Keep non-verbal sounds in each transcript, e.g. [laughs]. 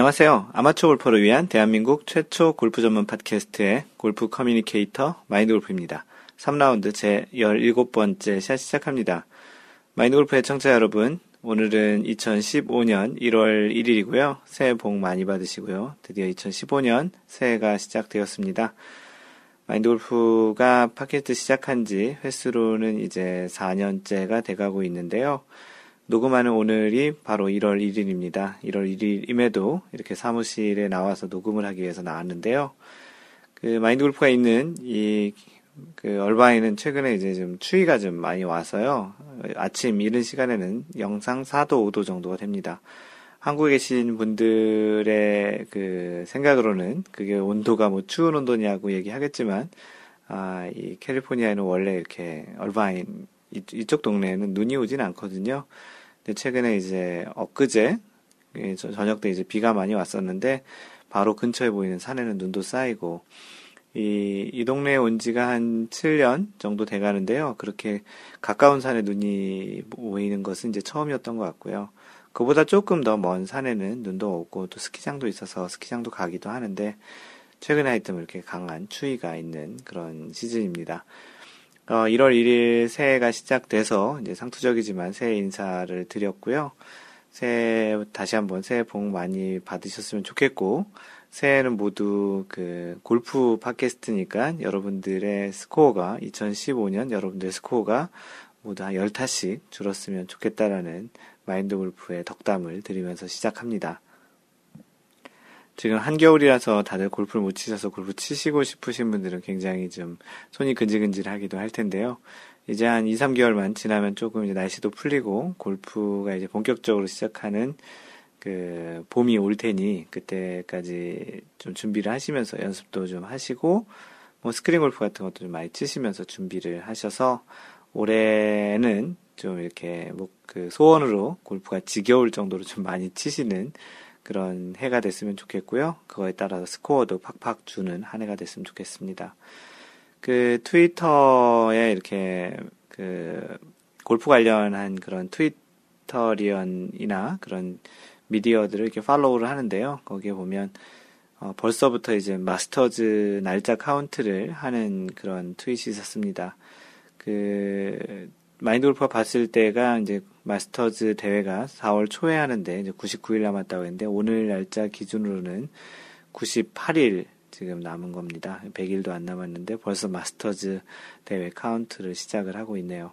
안녕하세요. 아마추어 골퍼를 위한 대한민국 최초 골프 전문 팟캐스트의 골프 커뮤니케이터 마인드 골프입니다. 3라운드 제 17번째 샷 시작합니다. 마인드 골프 애청자 여러분, 오늘은 2015년 1월 1일이고요. 새해 복 많이 받으시고요. 드디어 2015년 새해가 시작되었습니다. 마인드 골프가 팟캐스트 시작한 지 햇수로는 이제 4년째가 돼가고 있는데요. 녹음하는 오늘이 바로 1월 1일입니다. 1월 1일임에도 이렇게 사무실에 나와서 녹음을 하기 위해서 나왔는데요. 그 마인드 골프가 있는 이 그 얼바인은 최근에 이제 좀 추위가 좀 많이 와서요. 아침 이른 시간에는 영상 4도, 5도 정도가 됩니다. 한국에 계신 분들의 그 생각으로는 그게 온도가 뭐 추운 온도냐고 얘기하겠지만, 아, 이 캘리포니아에는 원래 이렇게 얼바인, 이쪽 동네에는 눈이 오진 않거든요. 근데 최근에 이제 엊그제 예, 저녁 때 이제 비가 많이 왔었는데 바로 근처에 보이는 산에는 눈도 쌓이고 이, 이 동네에 온 지가 한 7년 정도 돼 가는데요. 그렇게 가까운 산에 눈이 보이는 것은 이제 처음이었던 것 같고요. 그보다 조금 더 먼 산에는 눈도 오고 또 스키장도 있어서 스키장도 가기도 하는데 최근에 하여튼 이렇게 강한 추위가 있는 그런 시즌입니다. 어, 1월 1일 새해가 시작돼서 이제 상투적이지만 새해 인사를 드렸고요. 새해 다시 한번 새해 복 많이 받으셨으면 좋겠고 새해는 모두 그 골프 팟캐스트니까 여러분들의 스코어가 2015년 여러분들의 스코어가 모두 한 10타씩 줄었으면 좋겠다라는 마인드 골프의 덕담을 드리면서 시작합니다. 지금 한겨울이라서 다들 골프를 못 치셔서 골프 치시고 싶으신 분들은 굉장히 좀 손이 근질근질하기도 할 텐데요. 이제 한 2, 3개월만 지나면 조금 이제 날씨도 풀리고 골프가 이제 본격적으로 시작하는 그 봄이 올 테니 그때까지 좀 준비를 하시면서 연습도 좀 하시고 뭐 스크린 골프 같은 것도 좀 많이 치시면서 준비를 하셔서 올해는 좀 이렇게 뭐 그 소원으로 골프가 지겨울 정도로 좀 많이 치시는 그런 해가 됐으면 좋겠고요. 그거에 따라서 스코어도 팍팍 주는 한 해가 됐으면 좋겠습니다. 그 트위터에 이렇게 그 골프 관련한 그런 트위터리언이나 그런 미디어들을 이렇게 팔로우를 하는데요. 거기에 보면 어, 벌써부터 이제 마스터즈 날짜 카운트를 하는 그런 트윗이 있었습니다. 그 마인드 골프가 봤을 때가 이제 마스터즈 대회가 4월 초에 하는데 이제 99일 남았다고 했는데 오늘 날짜 기준으로는 98일 지금 남은 겁니다. 100일도 안 남았는데 벌써 마스터즈 대회 카운트를 시작을 하고 있네요.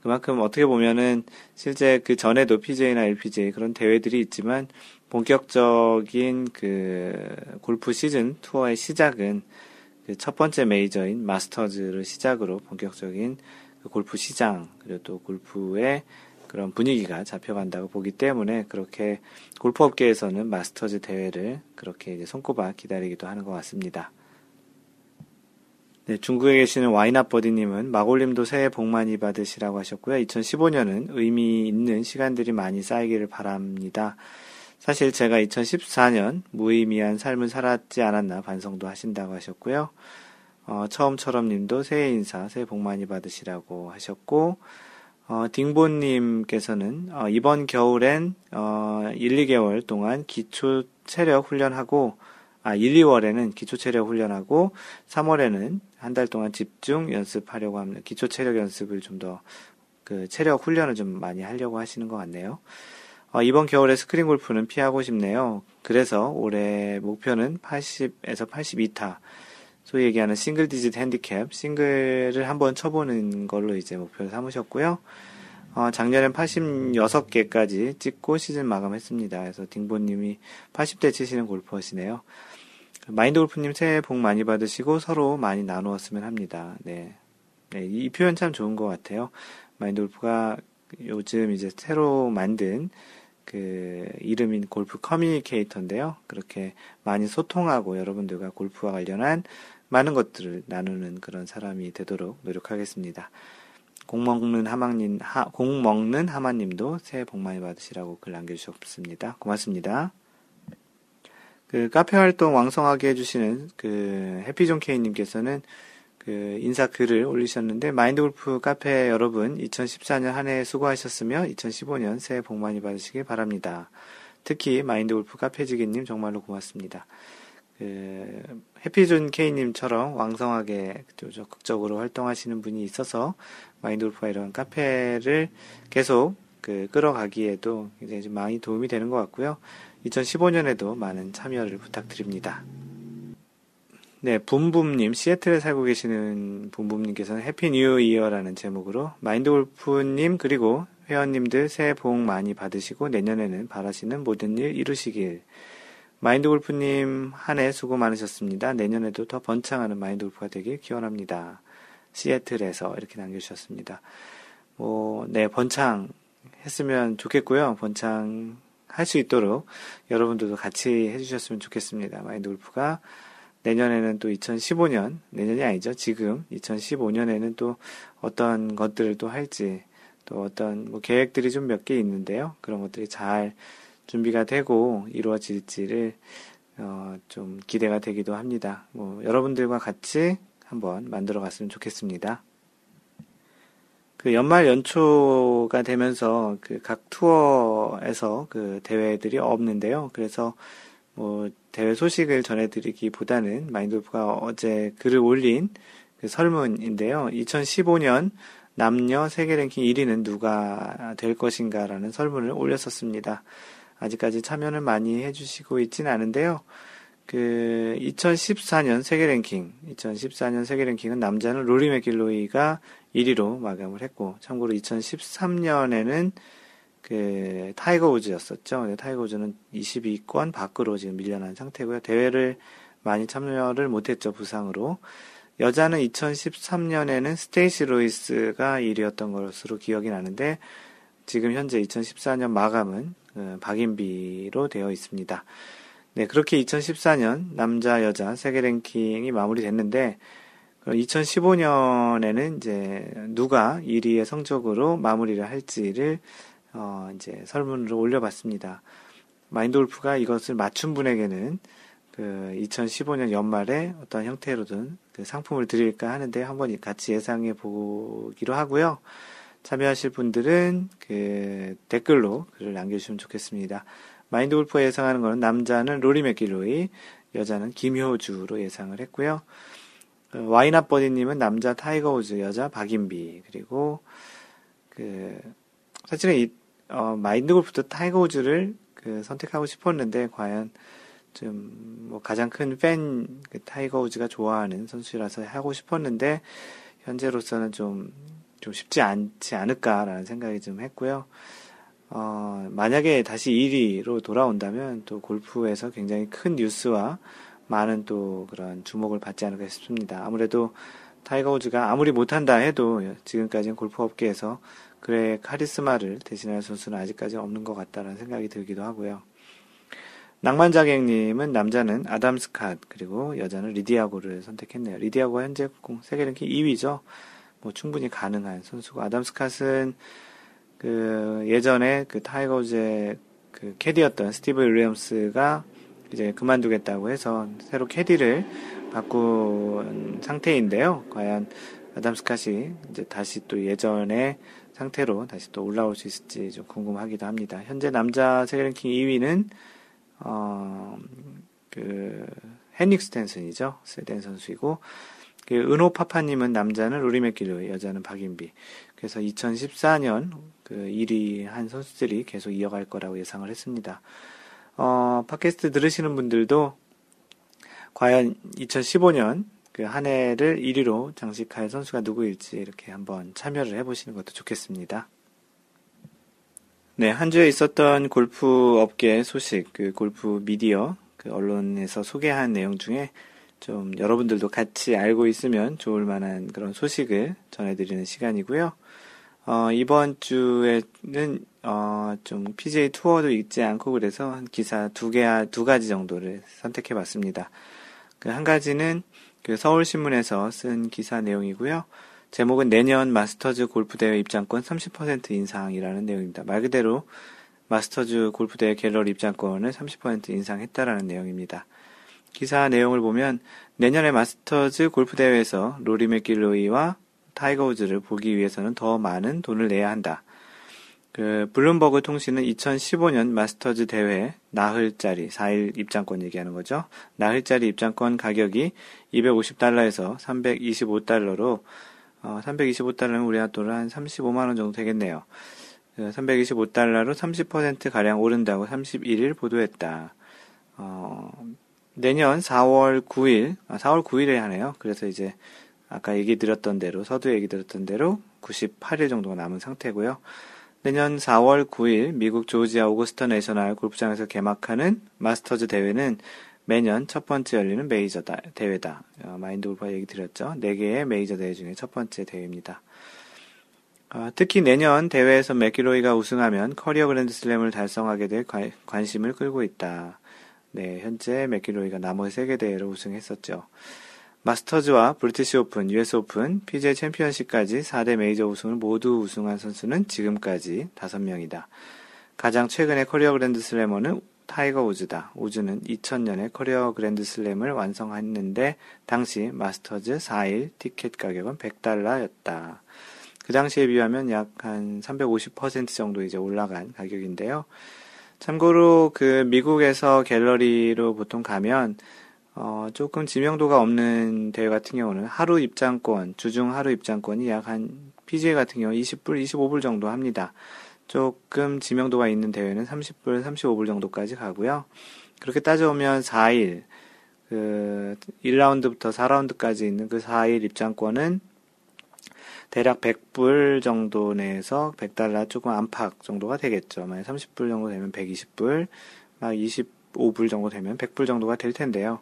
그만큼 어떻게 보면은 실제 그 전에도 PGA나 LPGA 그런 대회들이 있지만 본격적인 그 골프 시즌 투어의 시작은 그 첫 번째 메이저인 마스터즈를 시작으로 본격적인 그 골프 시장 그리고 또 골프의 그런 분위기가 잡혀간다고 보기 때문에 그렇게 골프 업계에서는 마스터즈 대회를 그렇게 이제 손꼽아 기다리기도 하는 것 같습니다. 네, 중국에 계시는 와이나버디님은 마골님도 새해 복 많이 받으시라고 하셨고요. 2015년은 의미 있는 시간들이 많이 쌓이기를 바랍니다. 사실 제가 2014년 무의미한 삶을 살았지 않았나 반성도 하신다고 하셨고요. 어, 처음처럼 님도 새해 인사, 새해 복 많이 받으시라고 하셨고, 어, 딩보님께서는, 어, 이번 겨울엔, 어, 1, 2개월 동안 기초 체력 훈련하고, 아, 1, 2월에는 기초 체력 훈련하고, 3월에는 한 달 동안 집중 연습하려고 합니다. 기초 체력 연습을 좀 더, 그, 체력 훈련을 좀 많이 하려고 하시는 것 같네요. 어, 이번 겨울에 스크린 골프는 피하고 싶네요. 그래서 올해 목표는 80에서 82타. 소위 얘기하는 single digit handicap, 싱글을 한번 쳐보는 걸로 이제 목표를 삼으셨고요. 어, 작년엔 86개까지 찍고 시즌 마감했습니다. 그래서 딩보님이 80대 치시는 골퍼시네요. 마인드 골프님 새해 복 많이 받으시고 서로 많이 나누었으면 합니다. 네. 네, 이 표현 참 좋은 것 같아요. 마인드 골프가 요즘 이제 새로 만든 그 이름인 골프 커뮤니케이터인데요. 그렇게 많이 소통하고 여러분들과 골프와 관련한 많은 것들을 나누는 그런 사람이 되도록 노력하겠습니다. 공 먹는 하마님, 하, 공 먹는 하마님도 새해 복 많이 받으시라고 글 남겨주셨습니다. 고맙습니다. 그 카페 활동 왕성하게 해주시는 그 해피존 케이님께서는 그 인사 글을 올리셨는데 마인드 골프 카페 여러분 2014년 한 해 수고하셨으며 2015년 새해 복 많이 받으시길 바랍니다. 특히 마인드 골프 카페지기님 정말로 고맙습니다. 그 해피존 K님처럼 왕성하게 적극적으로 활동하시는 분이 있어서 마인드 골프가 이런 카페를 계속 그 끌어가기에도 굉장히 좀 많이 도움이 되는 것 같고요. 2015년에도 많은 참여를 부탁드립니다. 네, 붐붐님, 시애틀에 살고 계시는 붐붐님께서는 Happy New Year라는 제목으로 마인드 골프님 그리고 회원님들 새해 복 많이 받으시고 내년에는 바라시는 모든 일 이루시길. 마인드 골프님 한 해 수고 많으셨습니다. 내년에도 더 번창하는 마인드 골프가 되길 기원합니다. 시애틀에서 이렇게 남겨주셨습니다. 뭐, 네, 번창 했으면 좋겠고요. 번창 할 수 있도록 여러분들도 같이 해주셨으면 좋겠습니다. 마인드 골프가 내년에는 또 2015년, 내년이 아니죠. 지금 2015년에는 또 어떤 것들을 또 할지, 또 어떤 뭐 계획들이 좀 몇 개 있는데요. 그런 것들이 잘 준비가 되고 이루어질지를 어, 좀 기대가 되기도 합니다. 뭐 여러분들과 같이 한번 만들어 갔으면 좋겠습니다. 그 연말 연초가 되면서 그 각 투어에서 그 대회들이 없는데요. 그래서 뭐 대회 소식을 전해드리기보다는 마인돌프가 어제 글을 올린 그 설문인데요. 2015년 남녀 세계 랭킹 1위는 누가 될 것인가라는 설문을 올렸었습니다. 아직까지 참여는 많이 해주시고 있지는 않은데요. 그 2014년 세계 랭킹, 2014년 세계 랭킹은 남자는 로리 맥길로이가 1위로 마감을 했고, 참고로 2013년에는 그 타이거 우즈였었죠. 타이거 우즈는 20위권 밖으로 지금 밀려난 상태고요. 대회를 많이 참여를 못했죠. 부상으로. 여자는 2013년에는 스테이시 루이스가 1위였던 것으로 기억이 나는데 지금 현재 2014년 마감은 어, 박인비로 되어 있습니다. 네, 그렇게 2014년 남자 여자 세계 랭킹이 마무리됐는데 2015년에는 이제 누가 1위의 성적으로 마무리를 할지를 어, 이제 설문으로 올려봤습니다. 마인돌프가 이것을 맞춘 분에게는 그 2015년 연말에 어떤 형태로든 그 상품을 드릴까 하는데 한번 같이 예상해 보기로 하고요. 참여하실 분들은 그 댓글로 글을 남겨주시면 좋겠습니다. 마인드 골프가 예상하는 것은 남자는 로리 맥길로이, 여자는 김효주로 예상을 했고요. 어, Why Not 버디님은 남자 타이거 우즈, 여자 박인비, 그리고 그 사실은 이 어, 마인드 골프도 타이거 우즈를 그 선택하고 싶었는데 과연 좀 뭐 가장 큰 팬 그 타이거 우즈가 좋아하는 선수라서 하고 싶었는데 현재로서는 좀 좀 쉽지 않지 않을까라는 생각이 좀 했고요. 어, 만약에 다시 1위로 돌아온다면 또 골프에서 굉장히 큰 뉴스와 많은 또 그런 주목을 받지 않을까 싶습니다. 아무래도 타이거 우즈가 아무리 못한다 해도 지금까지는 골프 업계에서 그의 카리스마를 대신할 선수는 아직까지 없는 것 같다는 생각이 들기도 하고요. 낭만자객님은 남자는 아담 스캇 그리고 여자는 리디아고를 선택했네요. 리디아고 현재 세계 랭킹 2위죠. 뭐 충분히 가능한 선수고 아담 스캇은 그 예전에 그 타이거 우즈의 그 캐디였던 스티브 윌리엄스가 이제 그만두겠다고 해서 새로 캐디를 바꾼 상태인데요. 과연 아담 스캇이 이제 다시 또 예전의 상태로 다시 또 올라올 수 있을지 좀 궁금하기도 합니다. 현재 남자 세계 랭킹 2위는 어, 그 헨릭 스탠슨이죠. 스웨덴 선수이고 그 은호 파파님은 남자는 로리 맥길로 여자는 박인비. 그래서 2014년 그 1위 한 선수들이 계속 이어갈 거라고 예상을 했습니다. 어, 팟캐스트 들으시는 분들도 과연 2015년 그 한 해를 1위로 장식할 선수가 누구일지 이렇게 한번 참여를 해보시는 것도 좋겠습니다. 네, 한 주에 있었던 골프 업계 소식, 그 골프 미디어, 그 언론에서 소개한 내용 중에 좀 여러분들도 같이 알고 있으면 좋을 만한 그런 소식을 전해드리는 시간이고요. 어, 이번 주에는 어, 좀 PJ 투어도 있지 않고 그래서 한 기사 두 개, 두 가지 정도를 선택해 봤습니다. 그 한 가지는 그 서울신문에서 쓴 기사 내용이고요. 제목은 내년 마스터즈 골프대회 입장권 30% 인상이라는 내용입니다. 말 그대로 마스터즈 골프대회 갤러리 입장권을 30% 인상했다라는 내용입니다. 기사 내용을 보면 내년에 마스터즈 골프 대회에서 로리 맥길로이와 타이거 우즈를 보기 위해서는 더 많은 돈을 내야 한다. 그 블룸버그 통신은 2015년 마스터즈 대회 나흘짜리 4일 입장권 얘기하는 거죠. 나흘짜리 입장권 가격이 250달러에서 325달러로 어, 325달러면 우리나라 돈으로 한 35만 원 정도 되겠네요. 325달러로 30% 가량 오른다고 31일 보도했다. 어, 내년 4월 9일, 아, 4월 9일에 하네요. 그래서 이제 아까 얘기 드렸던 대로 서두 얘기 드렸던 대로 98일 정도가 남은 상태고요. 내년 4월 9일 미국 조지아 오거스터 내셔널 골프장에서 개막하는 마스터즈 대회는 매년 첫 번째 열리는 메이저 대회다. 어, 마인드 골프가 얘기 드렸죠. 4개의 메이저 대회 중에 첫 번째 대회입니다. 어, 특히 내년 대회에서 맥기로이가 우승하면 커리어 그랜드슬램을 달성하게 될 관, 관심을 끌고 있다. 네, 현재 맥기로이가 나머지 세 개 대회를 우승했었죠. 마스터즈와 브리티시 오픈, US 오픈, PGA 챔피언십까지 4대 메이저 우승을 모두 우승한 선수는 지금까지 5명이다. 가장 최근의 커리어 grand slammer는 타이거 우즈다. 우즈는 2000년에 커리어 그랜드 슬램을 완성했는데 당시 마스터즈 4일 티켓 가격은 100달러였다. 그 당시에 비하면 약 한 350% 정도 이제 올라간 가격인데요. 참고로 그 미국에서 갤러리로 보통 가면 어, 조금 지명도가 없는 대회 같은 경우는 하루 입장권, 주중 하루 입장권이 약 한 PGA 같은 경우 20불, 25불 정도 합니다. 조금 지명도가 있는 대회는 30불, 35불 정도까지 가고요. 그렇게 따져보면 4일, 그 1라운드부터 4라운드까지 있는 그 4일 입장권은 대략 100불 정도 내에서 100달러 조금 안팎 정도가 되겠죠. 만약 30불 정도 되면 120불, 막 20, 5불 정도 되면 100불 정도가 될 텐데요.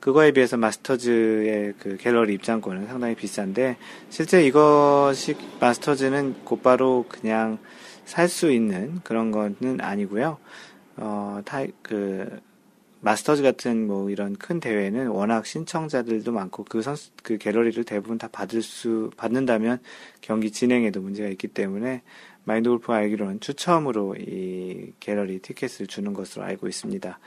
그거에 비해서 마스터즈의 그 갤러리 입장권은 상당히 비싼데 실제 이것이 마스터즈는 곧바로 그냥 살 수 있는 그런 거는 아니고요. 어, 타, 그 마스터즈 같은 뭐 이런 큰 대회는 워낙 신청자들도 많고 그 선수 그 갤러리를 대부분 다 받을 수 받는다면 경기 진행에도 문제가 있기 때문에 마인드 골프가 알기로는 추첨으로 이 갤러리 티켓을 주는 것으로 알고 있습니다.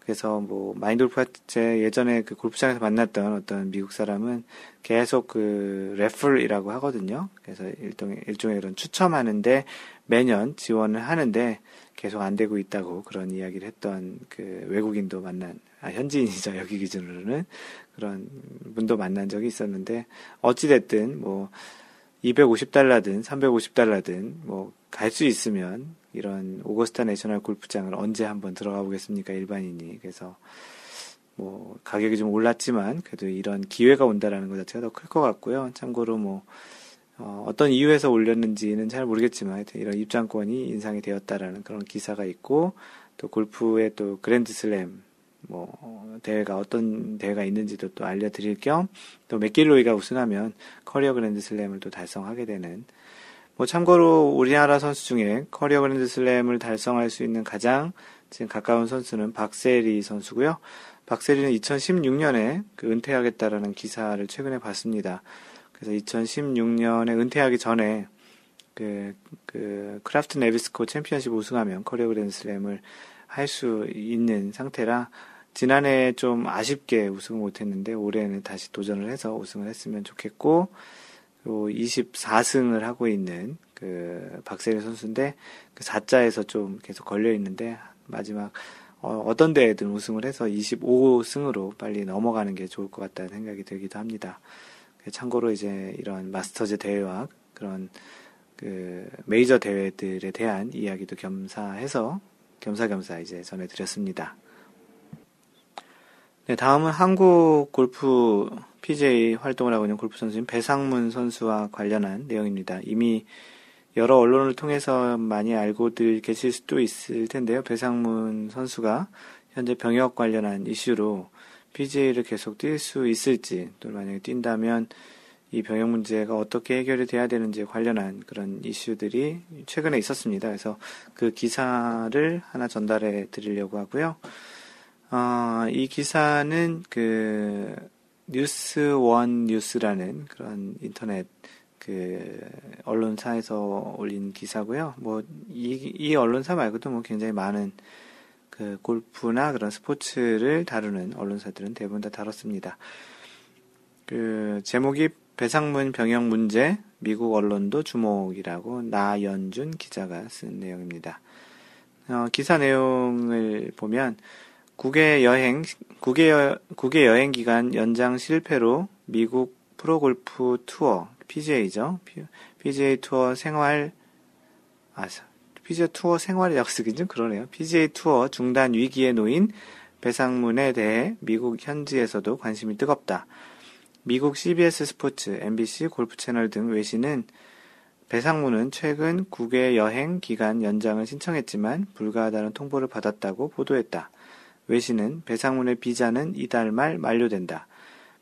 그래서 뭐 마인드 골프가 제 예전에 그 골프장에서 만났던 어떤 미국 사람은 계속 그 레플이라고 하거든요. 그래서 일종의 일종의 이런 추첨하는데 매년 지원을 하는데 계속 안 되고 있다고 그런 이야기를 했던 그 외국인도 만난 아, 현지인이죠. [laughs] 여기 기준으로는. 그런 분도 만난 적이 있었는데 어찌 됐든 뭐 250달러든 350달러든 뭐 갈 수 있으면 이런 오거스타 내셔널 골프장을 언제 한번 들어가 보겠습니까? 일반인이. 그래서 뭐 가격이 좀 올랐지만 그래도 이런 기회가 온다라는 것 자체가 더 클 것 같고요. 참고로 뭐 어, 떤 이유에서 올렸는지는 잘 모르겠지만 이런 입장권이 인상이 되었다라는 그런 기사가 있고 또 골프의 또 그랜드슬램 뭐 대회가 어떤 대회가 있는지도 또 알려드릴 겸 또 맥길로이가 우승하면 커리어 그랜드슬램을 또 달성하게 되는 뭐 참고로 우리나라 선수 중에 커리어 그랜드슬램을 달성할 수 있는 가장 지금 가까운 선수는 박세리 선수고요. 박세리는 2016년에 그 은퇴하겠다라는 기사를 최근에 봤습니다. 그래서 2016년에 은퇴하기 전에 그, 그, 크라프트 네비스코 챔피언십 우승하면 커리어 그랜드슬램을 할 수 있는 상태라 지난해 좀 아쉽게 우승을 못했는데 올해는 다시 도전을 해서 우승을 했으면 좋겠고 또 24승을 하고 있는 그 박세리 선수인데 그 4자에서 좀 계속 걸려 있는데 마지막 어, 떤 대회든 우승을 해서 25승으로 빨리 넘어가는 게 좋을 것 같다는 생각이 들기도 합니다. 참고로 이제 이런 마스터즈 대회와 그런 그 메이저 대회들에 대한 이야기도 겸사해서 겸사겸사 이제 전해드렸습니다. 네, 다음은 한국 골프 PJ 활동을 하고 있는 골프 선수인 배상문 선수와 관련한 내용입니다. 이미 여러 언론을 통해서 많이 알고들 계실 수도 있을 텐데요. 배상문 선수가 현재 병역 관련한 이슈로 PGA를 계속 뛸 수 있을지, 또 만약에 뛴다면 이 병역 문제가 어떻게 해결이 돼야 되는지 관련한 그런 이슈들이 최근에 있었습니다. 그래서 그 기사를 하나 전달해 드리려고 하고요. 어, 이 기사는 그 뉴스원 뉴스라는 그런 인터넷 그 언론사에서 올린 기사고요. 뭐 이 이 언론사 말고도 뭐 굉장히 많은 그 골프나 그런 스포츠를 다루는 언론사들은 대부분 다 다뤘습니다. 그 제목이 배상문 병역 문제 미국 언론도 주목이라고 나연준 기자가 쓴 내용입니다. 어, 기사 내용을 보면 국외 여행 국외, 여, 국외 여행 기간 연장 실패로 미국 프로골프 투어 PGA죠. PGA 투어 생활 아 PGA 투어 쓰긴 좀 그러네요. PGA 투어 중단 위기에 놓인 배상문에 대해 미국 현지에서도 관심이 뜨겁다. 미국 CBS 스포츠, MBC 골프 채널 등 외신은 배상문은 최근 국외 여행 기간 연장을 신청했지만 불가하다는 통보를 받았다고 보도했다. 외신은 배상문의 비자는 이달 말 만료된다.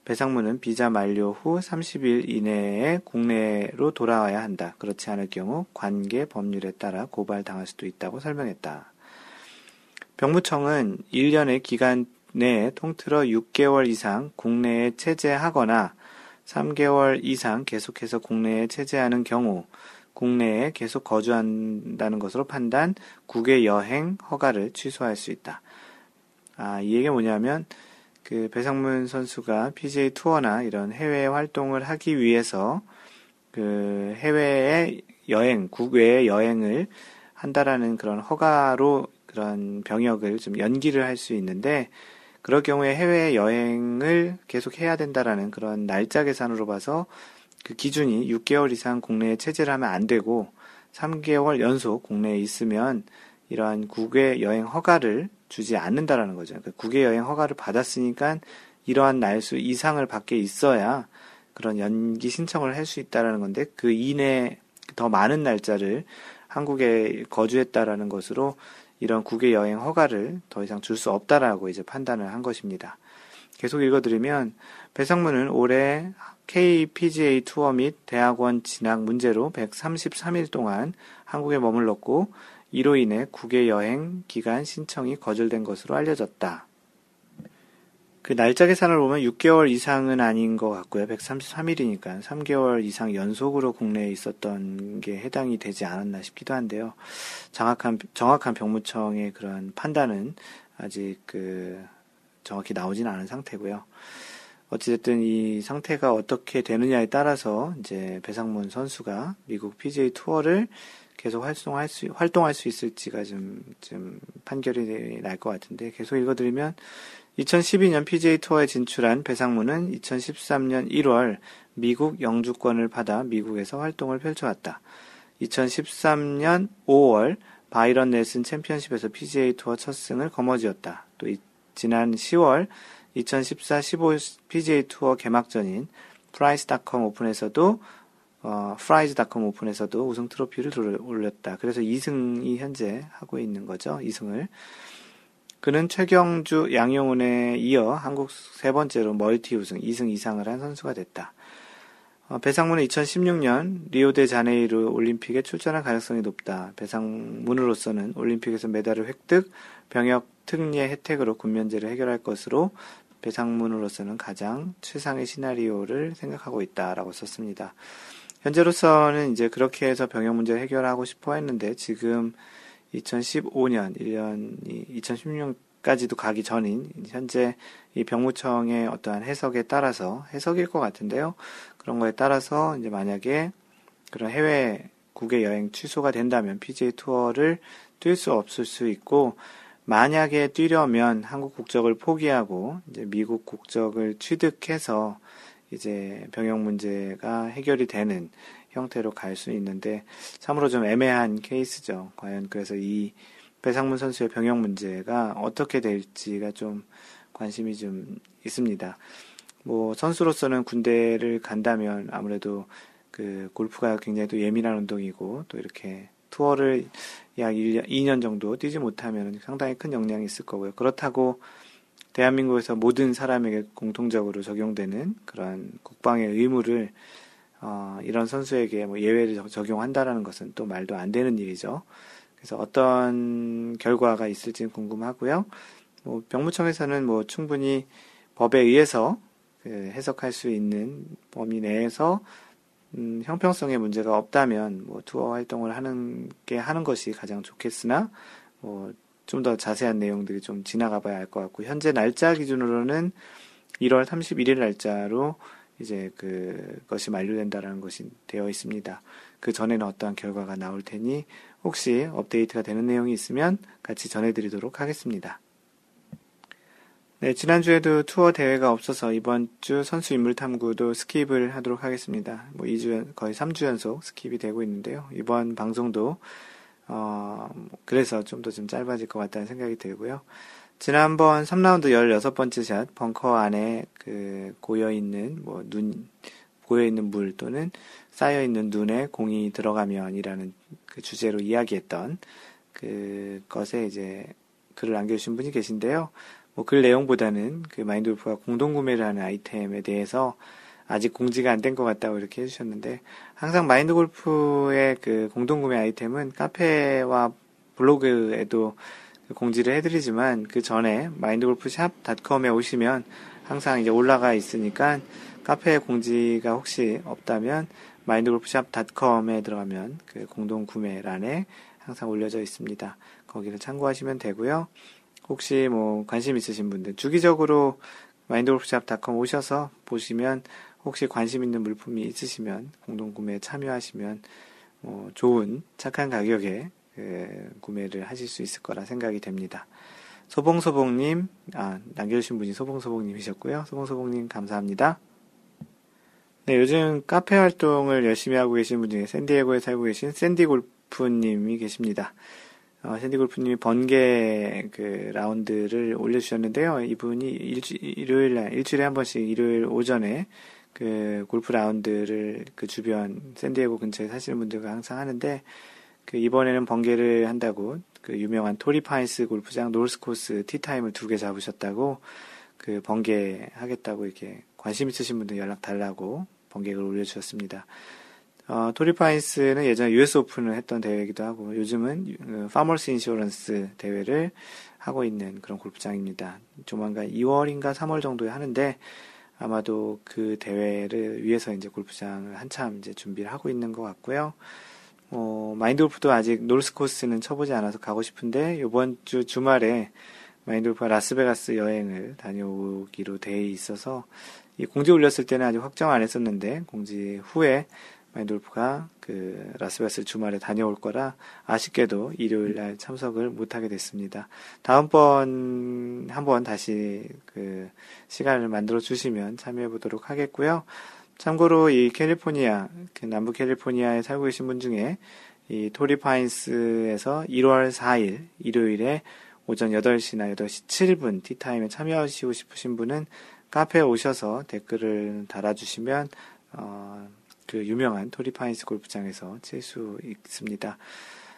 배상문은 비자 만료 후 30일 이내에 국내로 돌아와야 한다. 그렇지 않을 경우 관계 법률에 따라 고발당할 수도 있다고 설명했다. 병무청은 1년의 기간 내에 통틀어 6개월 이상 국내에 체재하거나 3개월 이상 계속해서 국내에 체재하는 경우 국내에 계속 거주한다는 것으로 판단 국외 여행 허가를 취소할 수 있다. 아, 이 얘기가 뭐냐면 그 배상문 선수가 PGA 투어나 이런 해외 활동을 하기 위해서 그 해외의 여행, 국외의 여행을 한다라는 그런 허가로 그런 병역을 좀 연기를 할 수 있는데 그럴 경우에 해외 여행을 계속 해야 된다라는 그런 날짜 계산으로 봐서 그 기준이 6개월 이상 국내에 체제를 하면 안 되고 3개월 연속 국내에 있으면 이러한 국외 여행 허가를 주지 않는다라는 거죠. 그 국외 여행 허가를 받았으니까 이러한 날수 이상을 밖에 있어야 그런 연기 신청을 할 수 있다라는 건데 그 이내 더 많은 날짜를 한국에 거주했다라는 것으로 이런 국외 여행 허가를 더 이상 줄 수 없다라고 이제 판단을 한 것입니다. 계속 읽어드리면 배상문은 올해 KPGA 투어 및 대학원 진학 문제로 133일 동안 한국에 머물렀고 이로 인해 국외 여행 기간 신청이 거절된 것으로 알려졌다. 그 날짜 계산을 보면 6개월 이상은 아닌 것 같고요. 133일이니까 3개월 이상 연속으로 국내에 있었던 게 해당이 되지 않았나 싶기도 한데요. 정확한 정확한 병무청의 그런 판단은 아직 그 정확히 나오진 않은 상태고요. 어찌됐든 이 상태가 어떻게 되느냐에 따라서 이제 배상문 선수가 미국 PGA 투어를 계속 활동할 수, 활동할 수 있을지가 좀, 좀 판결이 날 것 같은데 계속 읽어드리면 2012년 PGA 투어에 진출한 배상무는 2013년 1월 미국 영주권을 받아 미국에서 활동을 펼쳐왔다. 2013년 5월 바이런 넬슨 챔피언십에서 PGA 투어 첫 승을 거머쥐었다. 또 이, 지난 10월 2014-15 PGA 투어 개막전인 Frys.com 오픈에서도 어, Frys.com 오픈에서도 우승 트로피를 올렸다. 그래서 2승이 현재 하고 있는 거죠. 2승을. 그는 최경주, 양용은에 이어 한국 세 번째로 멀티 우승 2승 이상을 한 선수가 됐다. 어, 배상문은 2016년 리오데자네이루 올림픽에 출전할 가능성이 높다. 배상문으로서는 올림픽에서 메달을 획득, 병역 특례 혜택으로 군면제를 해결할 것으로 배상문으로서는 가장 최상의 시나리오를 생각하고 있다라고 썼습니다. 현재로서는 이제 그렇게 해서 병역 문제를 해결하고 싶어 했는데 지금 2015년 1년이 2016년까지도 가기 전인 현재 이 병무청의 어떠한 해석에 따라서 해석일 것 같은데요. 그런 거에 따라서 이제 만약에 그런 해외 국외 여행 취소가 된다면 PGA 투어를 뛸 수 없을 수 있고 만약에 뛰려면 한국 국적을 포기하고 이제 미국 국적을 취득해서 이제 병역 문제가 해결이 되는 형태로 갈 수 있는데 참으로 좀 애매한 케이스죠. 과연 그래서 이 배상문 선수의 병역 문제가 어떻게 될지가 좀 관심이 좀 있습니다. 뭐 선수로서는 군대를 간다면 아무래도 그 골프가 굉장히 또 예민한 운동이고 또 이렇게 투어를 약 1년, 2년 정도 뛰지 못하면 상당히 큰 영향이 있을 거고요. 그렇다고 대한민국에서 모든 사람에게 공통적으로 적용되는 그런 국방의 의무를 어, 이런 선수에게 뭐 예외를 적용한다라는 것은 또 말도 안 되는 일이죠. 그래서 어떤 결과가 있을지는 궁금하고요. 뭐 병무청에서는 뭐 충분히 법에 의해서 그 해석할 수 있는 범위 내에서 음, 형평성에 문제가 없다면 뭐 투어 활동을 하는 게 하는 것이 가장 좋겠으나 뭐 좀 더 자세한 내용들이 좀 지나가 봐야 할것 같고, 현재 날짜 기준으로는 1월 31일 날짜로 이제 그것이 만료된다라는 것이 되어 있습니다. 그 전에는 어떠한 결과가 나올 테니 혹시 업데이트가 되는 내용이 있으면 같이 전해드리도록 하겠습니다. 네, 지난주에도 투어 대회가 없어서 이번 주 선수 인물 탐구도 skip을 하도록 하겠습니다. 뭐 2주, 거의 3주 연속 skip이 되고 있는데요. 이번 방송도, 어, 그래서 좀 더 좀 짧아질 것 같다는 생각이 들고요. 지난번 3라운드 16번째 샷, 벙커 안에 그 고여있는, 뭐, 눈, 고여있는 물 또는 쌓여있는 눈에 공이 들어가면이라는 그 주제로 이야기했던 그 것에 이제 글을 남겨주신 분이 계신데요. 뭐 글 내용보다는 그 마인드골프가 공동구매를 하는 아이템에 대해서 아직 공지가 안 된 것 같다고 이렇게 해주셨는데 항상 마인드 골프의 그 공동구매 아이템은 카페와 블로그에도 공지를 해드리지만 그 전에 마인드골프샵닷컴에 오시면 항상 이제 올라가 있으니까 카페 공지가 혹시 없다면 마인드골프샵닷컴에 들어가면 그 공동 구매란에 항상 올려져 있습니다. 거기를 참고하시면 되고요. 혹시 뭐 관심 있으신 분들 주기적으로 마인드골프샵닷컴 오셔서 보시면 혹시 관심 있는 물품이 있으시면 공동 구매에 참여하시면 뭐 좋은 착한 가격에 그 구매를 하실 수 있을 거라 생각이 됩니다. 소봉소봉님, 아, 남겨주신 분이 소봉소봉님이셨고요. 소봉소봉님 감사합니다. 네, 요즘 카페 활동을 열심히 하고 계신 분 중에 샌디에고에 살고 계신 샌디 골프님이 계십니다. 어, 샌디 골프님이 번개 그 라운드를 올려주셨는데요. 이분이 일주, 일요일 날, 일주일에 한 번씩 일요일 오전에 그 골프 라운드를 그 주변 샌디에고 근처에 사시는 분들과 항상 하는데 그 이번에는 번개를 한다고 그 유명한 토리파인스 골프장 노스코스 티타임을 두 개 잡으셨다고 그 번개 하겠다고 이렇게 관심 있으신 분들 연락 달라고 번개를 올려주셨습니다. 어, 토리파인스는 예전에 US 오픈을 했던 대회이기도 하고 요즘은 그 파머스 인슈런스 대회를 하고 있는 그런 골프장입니다. 조만간 2월인가 3월 정도에 하는데 아마도 그 대회를 위해서 이제 골프장을 한참 이제 준비를 하고 있는 것 같고요. 어, 마인드 골프도 아직 노스 코스는 쳐보지 않아서 가고 싶은데 이번 주 주말에 마인드 골프가 라스베가스 여행을 다녀오기로 돼 있어서 이 공지 올렸을 때는 아직 확정 안 했었는데 공지 후에 마인드 골프가 그 라스베가스 주말에 다녀올 거라 아쉽게도 일요일 날 참석을 못 하게 됐습니다. 다음번 한번 다시 그 시간을 만들어 주시면 참여해 보도록 하겠고요. 참고로 이 캘리포니아, 그 남부 캘리포니아에 살고 계신 분 중에 이 토리 파인스에서 1월 4일 일요일에 오전 8시나 8시 7분 티타임에 참여하시고 싶으신 분은 카페에 오셔서 댓글을 달아주시면 어, 그 유명한 토리파인스 골프장에서 칠 수 있습니다.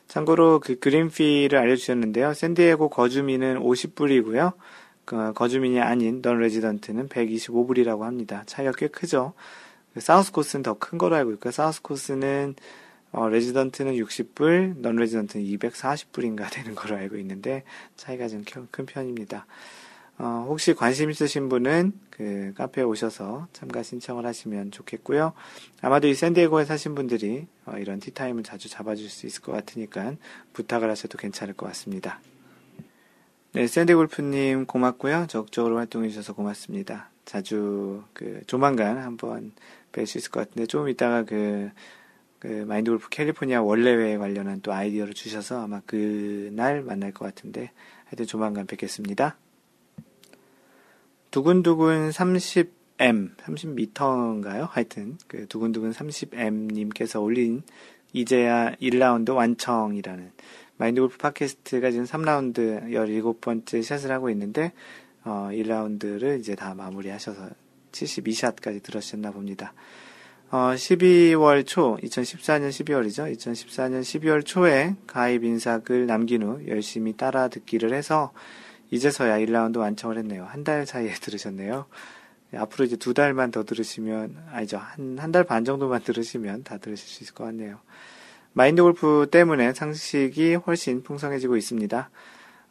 참고로 그 그린피를 알려주셨는데요. 샌디에고 거주민은 50불이고요. 그 거주민이 아닌 non-resident는 125불이라고 합니다. 차이가 꽤 크죠. 사우스 코스는 더 큰 거로 알고 있고요. 사우스 코스는 어, resident는 60불, non-resident는 240불인가 되는 거로 알고 있는데 차이가 좀 큰 편입니다. 어, 혹시 관심 있으신 분은 그 카페에 오셔서 참가 신청을 하시면 좋겠고요. 아마도 이 샌디에고에 사신 분들이 어, 이런 티타임을 자주 잡아줄 수 있을 것 같으니까 부탁을 하셔도 괜찮을 것 같습니다. 네, 샌디 골프님 고맙고요. 적극적으로 활동해 주셔서 고맙습니다. 자주 그 조만간 한번 뵐 수 있을 것 같은데 조금 이따가 그, 그 마인드 골프 캘리포니아 원래회 관련한 또 아이디어를 주셔서 아마 그날 만날 것 같은데 하여튼 조만간 뵙겠습니다. 두근두근 30M, 30m인가요? 하여튼 그 두근두근 30M님께서 올린 이제야 1라운드 완청이라는 마인드 골프 팟캐스트가 지금 3라운드 17번째 샷을 하고 있는데 어, 1라운드를 이제 다 마무리하셔서 72샷까지 들어셨나 봅니다. 어, 12월 초, 2014년 12월이죠. 2014년 12월 초에 가입 인사글 남긴 후 열심히 따라 듣기를 해서 이제서야 1라운드 완청을 했네요. 한 달 사이에 [laughs] 들으셨네요. 앞으로 이제 두 달만 더 들으시면, 아니죠. 한, 한 달 반 정도만 들으시면 다 들으실 수 있을 것 같네요. 마인드 골프 때문에 상식이 훨씬 풍성해지고 있습니다.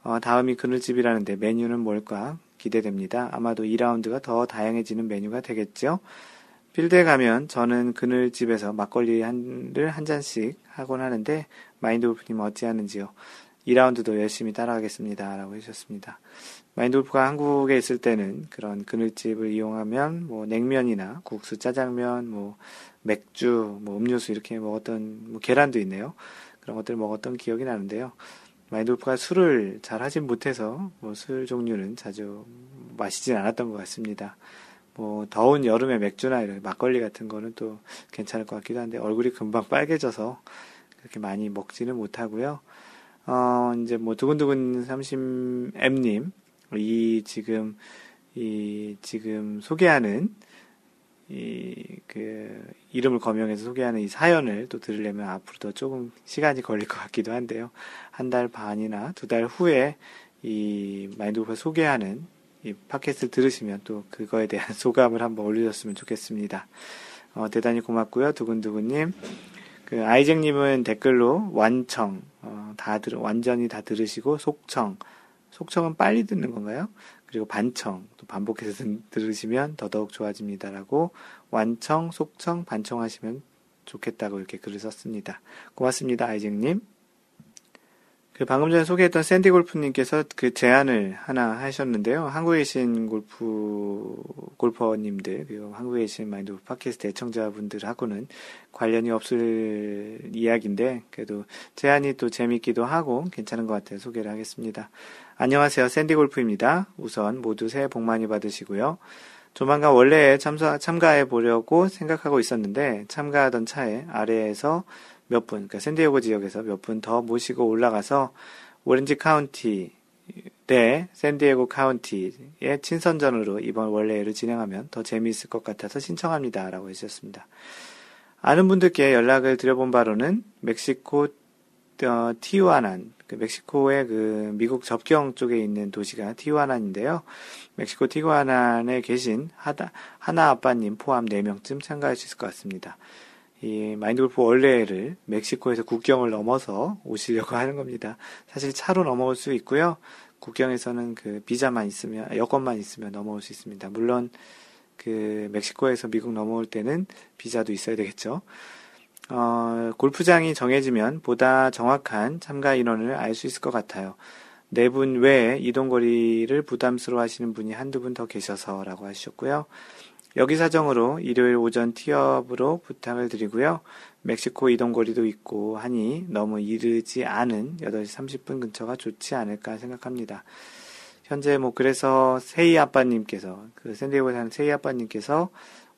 어, 다음이 그늘집이라는데 메뉴는 뭘까 기대됩니다. 아마도 2라운드가 더 다양해지는 메뉴가 되겠죠. 필드에 가면 저는 그늘집에서 막걸리 한를 한 잔씩 하곤 하는데 마인드 골프님 어찌하는지요. 2라운드도 열심히 따라가겠습니다. 라고 해주셨습니다. 마인드 골프가 한국에 있을 때는 그런 그늘집을 이용하면 뭐 냉면이나 국수, 짜장면, 뭐 맥주, 뭐 음료수 이렇게 먹었던 뭐 계란도 있네요. 그런 것들을 먹었던 기억이 나는데요. 마인드 골프가 술을 잘 하진 못해서 뭐 술 종류는 자주 마시진 않았던 것 같습니다. 뭐 더운 여름에 맥주나 이런 막걸리 같은 거는 또 괜찮을 것 같기도 한데 얼굴이 금방 빨개져서 그렇게 많이 먹지는 못하고요. 어, 이제 뭐 두근두근 30M님, 이 지금, 이 지금 소개하는 이, 그, 이름을 거명해서 소개하는 이 사연을 또 들으려면 앞으로도 조금 시간이 걸릴 것 같기도 한데요. 한 달 반이나 두 달 후에 이 마인드골프 소개하는 이 팟캐스트를 들으시면 또 그거에 대한 [laughs] 소감을 한번 올려줬으면 좋겠습니다. 어, 대단히 고맙고요. 두근두근님. 그 아이잭님은 댓글로 완청, 어, 다 들, 완전히 다 들으시고 속청, 속청은 빨리 듣는 건가요? 그리고 반청, 또 반복해서 들으시면 더더욱 좋아집니다라고 완청, 속청, 반청하시면 좋겠다고 이렇게 글을 썼습니다. 고맙습니다, 아이잭님. 그 방금 전에 소개했던 샌디 골프님께서 그 제안을 하나 하셨는데요. 한국에 계신 골프, 골퍼님들, 그리고 한국에 계신 마인드 팟캐스트 애청자분들하고는 관련이 없을 이야기인데, 그래도 제안이 또 재밌기도 하고 괜찮은 것 같아서 소개를 하겠습니다. 안녕하세요. 샌디 골프입니다. 우선 모두 새해 복 많이 받으시고요. 조만간 원래 참사, 참가해 보려고 생각하고 있었는데, 참가하던 차에 아래에서 몇 분, 그러니까 샌디에고 지역에서 몇 분 더 모시고 올라가서 오렌지 카운티 대 샌디에고 카운티의 친선전으로 이번 원래를 진행하면 더 재미있을 것 같아서 신청합니다. 라고 해주셨습니다. 아는 분들께 연락을 드려본 바로는 멕시코 어, 티우아난, 그 멕시코의 그 미국 접경 쪽에 있는 도시가 티우아난인데요. 멕시코 티우아난에 계신 하다, 하나 아빠님 포함 4명쯤 참가할 수 있을 것 같습니다. 이 마인드 골프 원래를 멕시코에서 국경을 넘어서 오시려고 [laughs] 하는 겁니다. 사실 차로 넘어올 수 있고요. 국경에서는 그 비자만 있으면 여권만 있으면 넘어올 수 있습니다. 물론 그 멕시코에서 미국 넘어올 때는 비자도 있어야 되겠죠. 어, 골프장이 정해지면 보다 정확한 참가 인원을 알 수 있을 것 같아요. 네 분 외에 이동거리를 부담스러워 하시는 분이 한두 분 더 계셔서라고 하셨고요. 여기 사정으로 일요일 오전 티업으로 부탁을 드리고요. 멕시코 이동거리도 있고 하니 너무 이르지 않은 8시 30분 근처가 좋지 않을까 생각합니다. 현재 뭐 그래서 세이 아빠님께서 그 샌디에고에 사는 세이 아빠님께서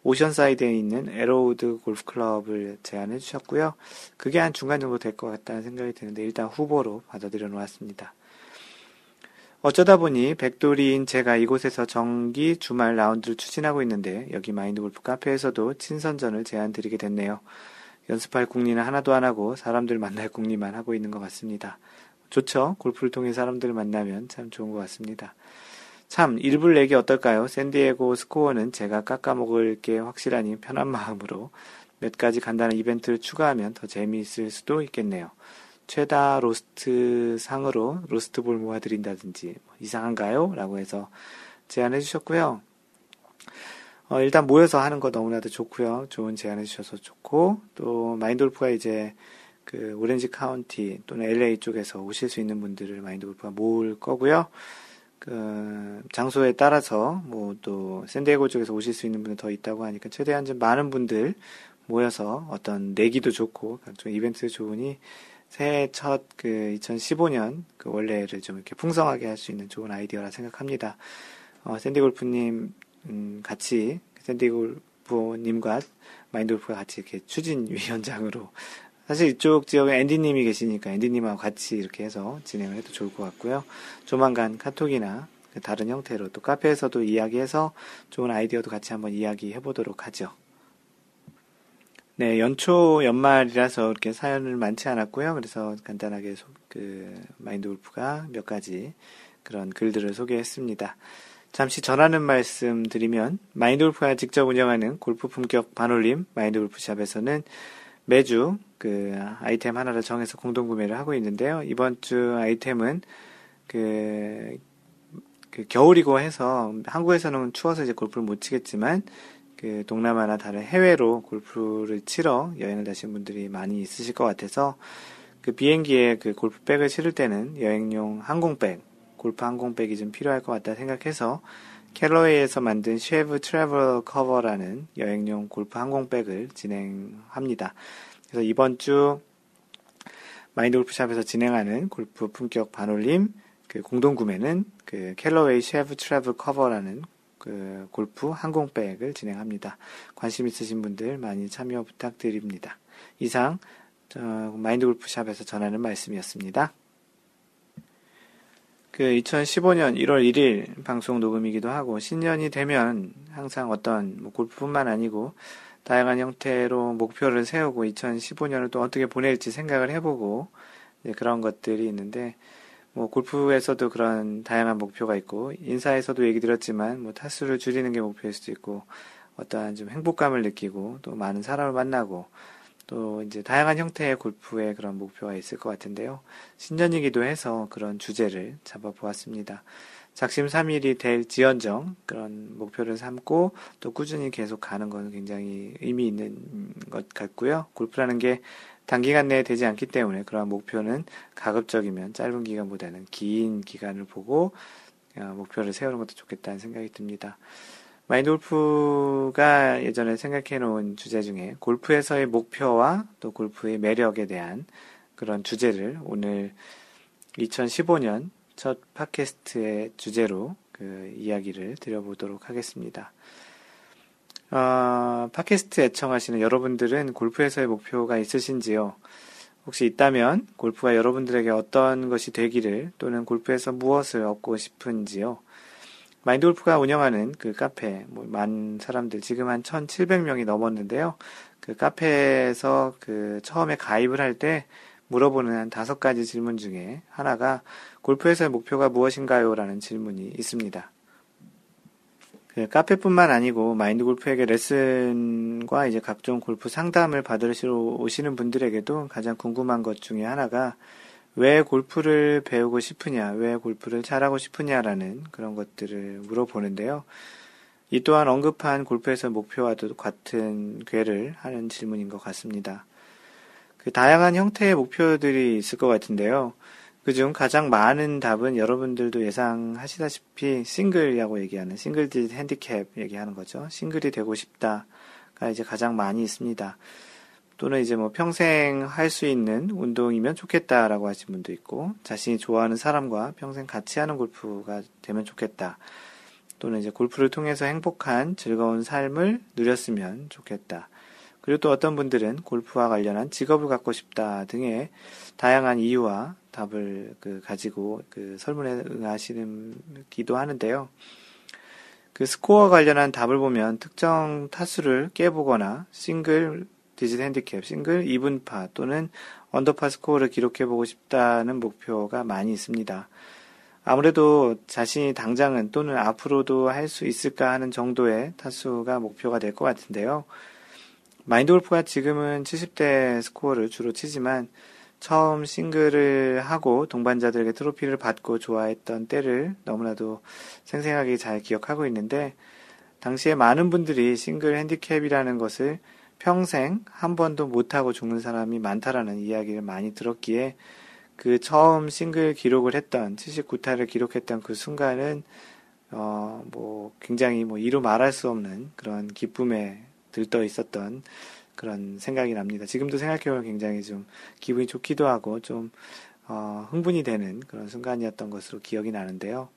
오션사이드에 있는 에로우드 골프클럽을 제안해 주셨고요. 그게 한 중간 정도 될 것 같다는 생각이 드는데 일단 후보로 받아들여 놓았습니다. 어쩌다 보니 백돌이인 제가 이곳에서 정기 주말 라운드를 추진하고 있는데 여기 마인드 골프 카페에서도 친선전을 제안 드리게 됐네요. 연습할 궁리는 하나도 안 하고 사람들 만날 궁리만 하고 있는 것 같습니다. 좋죠? 골프를 통해 사람들을 만나면 참 좋은 것 같습니다. 참, 일불 내기 어떨까요? 샌디에고 스코어는 제가 깎아먹을 게 확실하니 편한 마음으로 몇 가지 간단한 이벤트를 추가하면 더 재미있을 수도 있겠네요. 최다 로스트 상으로 로스트 볼 모아드린다든지 뭐 이상한가요? 라고 해서 제안해 주셨고요. 어, 일단 모여서 하는 거 너무나도 좋고요. 좋은 제안해 주셔서 좋고 또 마인돌프가 이제 그 오렌지 카운티 또는 LA 쪽에서 오실 수 있는 분들을 마인돌프가 모을 거고요. 그 장소에 따라서 뭐 또 샌디에고 쪽에서 오실 수 있는 분들 더 있다고 하니까 최대한 좀 많은 분들 모여서 어떤 내기도 좋고 좀 이벤트 좋으니 새해 첫 그 2015년 그 원래를 좀 이렇게 풍성하게 할 수 있는 좋은 아이디어라 생각합니다. 어, 샌디 골프님, 음, 같이, 샌디 골프님과 마인드 골프가 같이 이렇게 추진위원장으로 사실 이쪽 지역에 앤디님이 계시니까 앤디님하고 같이 이렇게 해서 진행을 해도 좋을 것 같고요. 조만간 카톡이나 그 다른 형태로 또 카페에서도 이야기해서 좋은 아이디어도 같이 한번 이야기해 보도록 하죠. 네, 연초 연말이라서 이렇게 사연을 많지 않았고요. 그래서 간단하게 소, 그 마인드 골프가 몇 가지 그런 글들을 소개했습니다. 잠시 전하는 말씀 드리면 마인드 골프가 직접 운영하는 골프 품격 반올림 마인드 골프샵에서는 매주 그 아이템 하나를 정해서 공동 구매를 하고 있는데요. 이번 주 아이템은 그, 그 겨울이고 해서 한국에서는 추워서 이제 골프를 못 치겠지만 그 동남아나 다른 해외로 골프를 치러 여행을 가신 분들이 많이 있으실 것 같아서 그 비행기에 그 골프백을 실을 때는 여행용 항공백 골프 항공백이 좀 필요할 것 같다 생각해서 캘러웨이에서 만든 Chev Travel Cover라는 여행용 골프 항공백을 진행합니다. 그래서 이번 주 마인드 골프샵에서 진행하는 골프 품격 반올림 그 공동 구매는 그 캘러웨이 Chev Travel Cover라는 그 골프 항공백을 진행합니다. 관심 있으신 분들 많이 참여 부탁드립니다. 이상 마인드 골프샵에서 전하는 말씀이었습니다. 그 2015년 1월 1일 방송 녹음이기도 하고 신년이 되면 항상 어떤 뭐 골프뿐만 아니고 다양한 형태로 목표를 세우고 2015년을 또 어떻게 보낼지 생각을 해보고 그런 것들이 있는데 뭐 골프에서도 그런 다양한 목표가 있고 인사에서도 얘기 드렸지만 뭐 타수를 줄이는 게 목표일 수도 있고 어떠한 좀 행복감을 느끼고 또 많은 사람을 만나고 또 이제 다양한 형태의 골프의 그런 목표가 있을 것 같은데요. 신년이기도 해서 그런 주제를 잡아보았습니다. 작심 삼일이 될 지연정 그런 목표를 삼고 또 꾸준히 계속 가는 것은 굉장히 의미 있는 것 같고요. 골프라는 게 단기간 내에 되지 않기 때문에 그러한 목표는 가급적이면 짧은 기간보다는 긴 기간을 보고 어, 목표를 세우는 것도 좋겠다는 생각이 듭니다. 마인드 골프가 예전에 생각해 놓은 주제 중에 골프에서의 목표와 또 골프의 매력에 대한 그런 주제를 오늘 2015년 첫 팟캐스트의 주제로 그 이야기를 드려보도록 하겠습니다. 어, 팟캐스트 애청하시는 여러분들은 골프에서의 목표가 있으신지요? 혹시 있다면 골프가 여러분들에게 어떤 것이 되기를 또는 골프에서 무엇을 얻고 싶은지요? 마인드 골프가 운영하는 그 카페, 뭐, 많은 사람들, 지금 한 1,700명이 넘었는데요. 그 카페에서 그 처음에 가입을 할 때 물어보는 한 다섯 가지 질문 중에 하나가 골프에서의 목표가 무엇인가요? 라는 질문이 있습니다. 그 카페뿐만 아니고 마인드 골프에게 레슨과 이제 각종 골프 상담을 받으시러 오시는 분들에게도 가장 궁금한 것 중에 하나가 왜 골프를 배우고 싶으냐, 왜 골프를 잘하고 싶으냐라는 그런 것들을 물어보는데요. 이 또한 언급한 골프에서 목표와도 같은 괴를 하는 질문인 것 같습니다. 그 다양한 형태의 목표들이 있을 것 같은데요. 그중 가장 많은 답은 여러분들도 예상하시다시피 싱글이라고 얘기하는 싱글 디 핸디캡 얘기하는 거죠. 싱글이 되고 싶다가 이제 가장 많이 있습니다. 또는 이제 뭐 평생 할 수 있는 운동이면 좋겠다라고 하신 분도 있고 자신이 좋아하는 사람과 평생 같이 하는 골프가 되면 좋겠다. 또는 이제 골프를 통해서 행복한 즐거운 삶을 누렸으면 좋겠다. 그리고 또 어떤 분들은 골프와 관련한 직업을 갖고 싶다 등의 다양한 이유와 답을 그 가지고 그 설문에 응하시는 기도 하는데요. 그 스코어 관련한 답을 보면 특정 타수를 깨보거나 싱글 digit 핸디캡, 싱글 이븐파 또는 언더파 스코어를 기록해보고 싶다는 목표가 많이 있습니다. 아무래도 자신이 당장은 또는 앞으로도 할 수 있을까 하는 정도의 타수가 목표가 될 것 같은데요. 마인드 골프가 지금은 70대 스코어를 주로 치지만 처음 싱글을 하고 동반자들에게 트로피를 받고 좋아했던 때를 너무나도 생생하게 잘 기억하고 있는데 당시에 많은 분들이 싱글 핸디캡이라는 것을 평생 한 번도 못하고 죽는 사람이 많다라는 이야기를 많이 들었기에 그 처음 싱글 기록을 했던 79타를 기록했던 그 순간은 어 뭐 굉장히 뭐 이루 말할 수 없는 그런 기쁨에 들떠 있었던 그런 생각이 납니다. 지금도 생각해보면 굉장히 좀 기분이 좋기도 하고 좀 어, 흥분이 되는 그런 순간이었던 것으로 기억이 나는데요.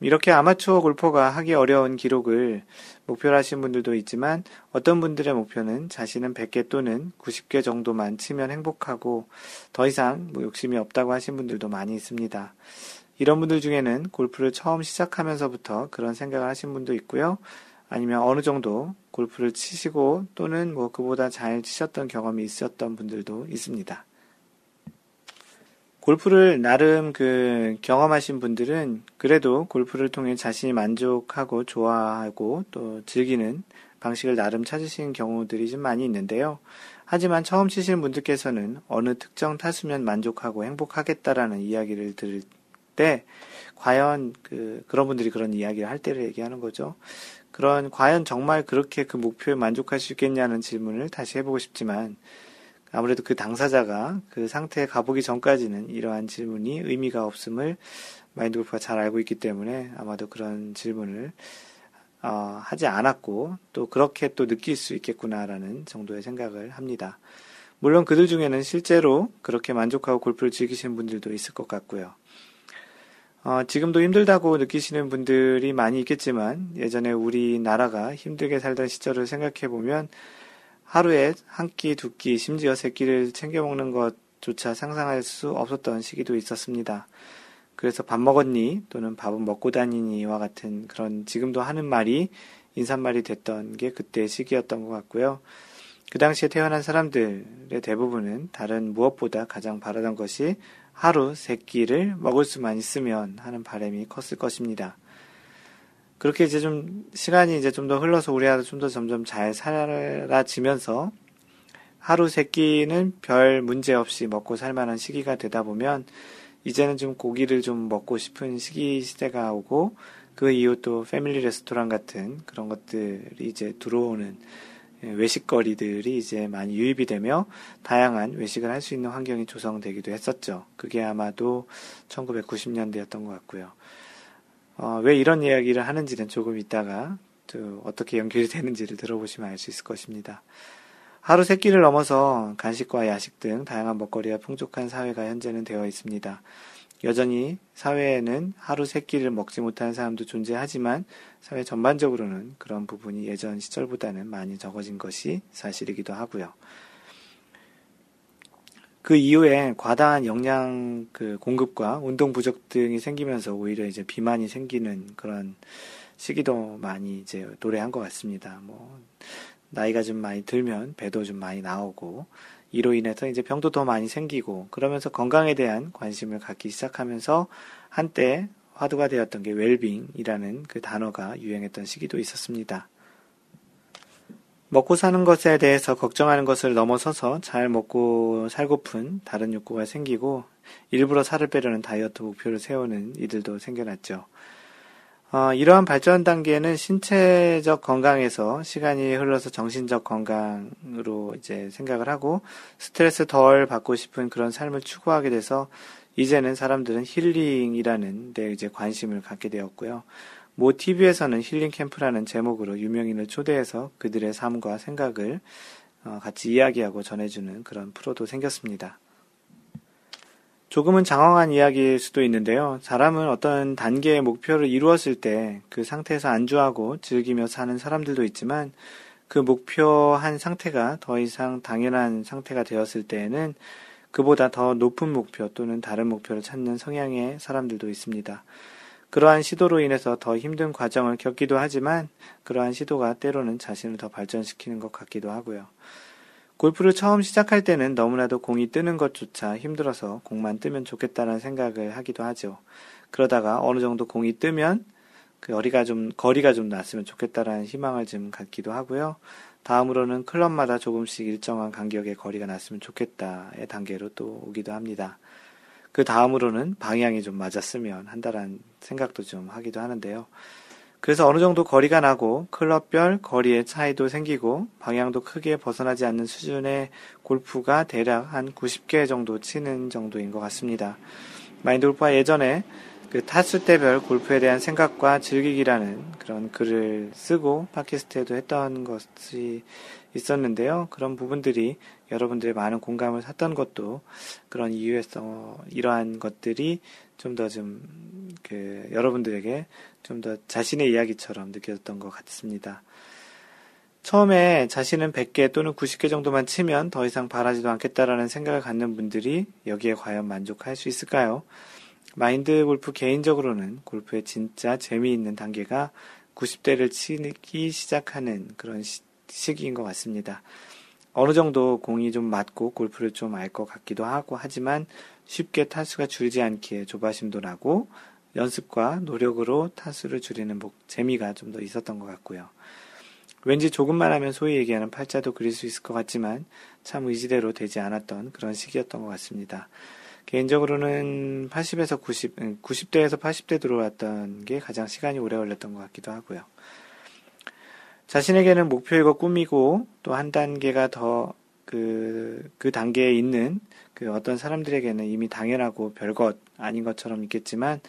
이렇게 아마추어 골퍼가 하기 어려운 기록을 목표로 하신 분들도 있지만 어떤 분들의 목표는 자신은 100개 또는 90개 정도만 치면 행복하고 더 이상 뭐 욕심이 없다고 하신 분들도 많이 있습니다. 이런 분들 중에는 골프를 처음 시작하면서부터 그런 생각을 하신 분도 있고요. 아니면 어느 정도 골프를 치시고 또는 뭐 그보다 잘 치셨던 경험이 있었던 분들도 있습니다. 골프를 나름 그 경험하신 분들은 그래도 골프를 통해 자신이 만족하고 좋아하고 또 즐기는 방식을 나름 찾으신 경우들이 좀 많이 있는데요. 하지만 처음 치시는 분들께서는 어느 특정 타수면 만족하고 행복하겠다라는 이야기를 들을 때 과연 그 그런 분들이 그런 이야기를 할 때를 얘기하는 거죠. 그런 과연 정말 그렇게 그 목표에 만족할 수 있겠냐는 질문을 다시 해보고 싶지만 아무래도 그 당사자가 그 상태에 가보기 전까지는 이러한 질문이 의미가 없음을 마인드 골프가 잘 알고 있기 때문에 아마도 그런 질문을 어, 하지 않았고 또 그렇게 또 느낄 수 있겠구나라는 정도의 생각을 합니다. 물론 그들 중에는 실제로 그렇게 만족하고 골프를 즐기시는 분들도 있을 것 같고요. 어, 지금도 힘들다고 느끼시는 분들이 많이 있겠지만 예전에 우리나라가 힘들게 살던 시절을 생각해 보면 하루에 한 끼, 두 끼, 심지어 세 끼를 챙겨 먹는 것조차 상상할 수 없었던 시기도 있었습니다. 그래서 밥 먹었니? 또는 밥은 먹고 다니니와 같은 그런 지금도 하는 말이 인사말이 됐던 게 그때 시기였던 것 같고요. 그 당시에 태어난 사람들의 대부분은 다른 무엇보다 가장 바라던 것이 하루 세 끼를 먹을 수만 있으면 하는 바람이 컸을 것입니다. 그렇게 이제 좀 시간이 이제 좀 더 흘러서 우리 아도 좀더 점점 잘 살아지면서 하루 세 끼는 별 문제 없이 먹고 살 만한 시기가 되다 보면 이제는 좀 고기를 좀 먹고 싶은 시기 시대가 오고 그 이후 또 패밀리 레스토랑 같은 그런 것들이 이제 들어오는 예, 외식거리들이 이제 많이 유입이 되며 다양한 외식을 할 수 있는 환경이 조성되기도 했었죠. 그게 아마도 1990년대였던 것 같고요. 어, 왜 이런 이야기를 하는지는 조금 이따가 또 어떻게 연결이 되는지를 들어보시면 알 수 있을 것입니다. 하루 세 끼를 넘어서 간식과 야식 등 다양한 먹거리가 풍족한 사회가 현재는 되어 있습니다. 여전히 사회에는 하루 세 끼를 먹지 못하는 사람도 존재하지만 사회 전반적으로는 그런 부분이 예전 시절보다는 많이 적어진 것이 사실이기도 하고요. 그 이후에 과다한 영양 그 공급과 운동 부족 등이 생기면서 오히려 이제 비만이 생기는 그런 시기도 많이 이제 노래한 것 같습니다. 뭐 나이가 좀 많이 들면 배도 좀 많이 나오고 이로 인해서 이제 병도 더 많이 생기고 그러면서 건강에 대한 관심을 갖기 시작하면서 한때 화두가 되었던 게 웰빙이라는 그 단어가 유행했던 시기도 있었습니다. 먹고 사는 것에 대해서 걱정하는 것을 넘어서서 잘 먹고 살고픈 다른 욕구가 생기고 일부러 살을 빼려는 다이어트 목표를 세우는 이들도 생겨났죠. 어, 이러한 발전 단계는 신체적 건강에서 시간이 흘러서 정신적 건강으로 이제 생각을 하고 스트레스 덜 받고 싶은 그런 삶을 추구하게 돼서 이제는 사람들은 힐링이라는 데 이제 관심을 갖게 되었고요. 모 TV에서는 힐링 캠프라는 제목으로 유명인을 초대해서 그들의 삶과 생각을 어, 같이 이야기하고 전해주는 그런 프로도 생겼습니다. 조금은 장황한 이야기일 수도 있는데요. 사람은 어떤 단계의 목표를 이루었을 때 그 상태에서 안주하고 즐기며 사는 사람들도 있지만 그 목표한 상태가 더 이상 당연한 상태가 되었을 때에는 그보다 더 높은 목표 또는 다른 목표를 찾는 성향의 사람들도 있습니다. 그러한 시도로 인해서 더 힘든 과정을 겪기도 하지만 그러한 시도가 때로는 자신을 더 발전시키는 것 같기도 하고요. 골프를 처음 시작할 때는 너무나도 공이 뜨는 것조차 힘들어서 공만 뜨면 좋겠다는 생각을 하기도 하죠. 그러다가 어느 정도 공이 뜨면 그 거리가 좀 거리가 좀 났으면 좋겠다라는 희망을 좀 갖기도 하고요. 다음으로는 클럽마다 조금씩 일정한 간격의 거리가 났으면 좋겠다의 단계로 또 오기도 합니다. 그 다음으로는 방향이 좀 맞았으면 한다라는 생각도 좀 하기도 하는데요. 그래서 어느 정도 거리가 나고 클럽별 거리의 차이도 생기고 방향도 크게 벗어나지 않는 수준의 골프가 대략 한 90개 정도 치는 정도인 것 같습니다. 마인드 골프가 예전에 그 타수대별 골프에 대한 생각과 즐기기라는 그런 글을 쓰고 팟캐스트에도 했던 것이 있었는데요. 그런 부분들이 여러분들의 많은 공감을 샀던 것도 그런 이유에서 이러한 것들이 좀 더 좀 그 여러분들에게 좀 더 자신의 이야기처럼 느껴졌던 것 같습니다. 처음에 자신은 100개 또는 90개 정도만 치면 더 이상 바라지도 않겠다라는 생각을 갖는 분들이 여기에 과연 만족할 수 있을까요? 마인드 골프 개인적으로는 골프의 진짜 재미있는 단계가 90대를 치기 시작하는 그런 시, 시기인 것 같습니다. 어느 정도 공이 좀 맞고 골프를 좀 알 것 같기도 하고 하지만 쉽게 타수가 줄지 않기에 조바심도 나고 연습과 노력으로 타수를 줄이는 목, 재미가 좀 더 있었던 것 같고요. 왠지 조금만 하면 소위 얘기하는 팔자도 그릴 수 있을 것 같지만 참 의지대로 되지 않았던 그런 시기였던 것 같습니다. 개인적으로는 80에서 90, 90대에서 80대 들어왔던 게 가장 시간이 오래 걸렸던 것 같기도 하고요. 자신에게는 목표이고 꿈이고 또 한 단계가 더 그, 그 단계에 있는 그 어떤 사람들에게는 이미 당연하고 별것 아닌 것처럼 있겠지만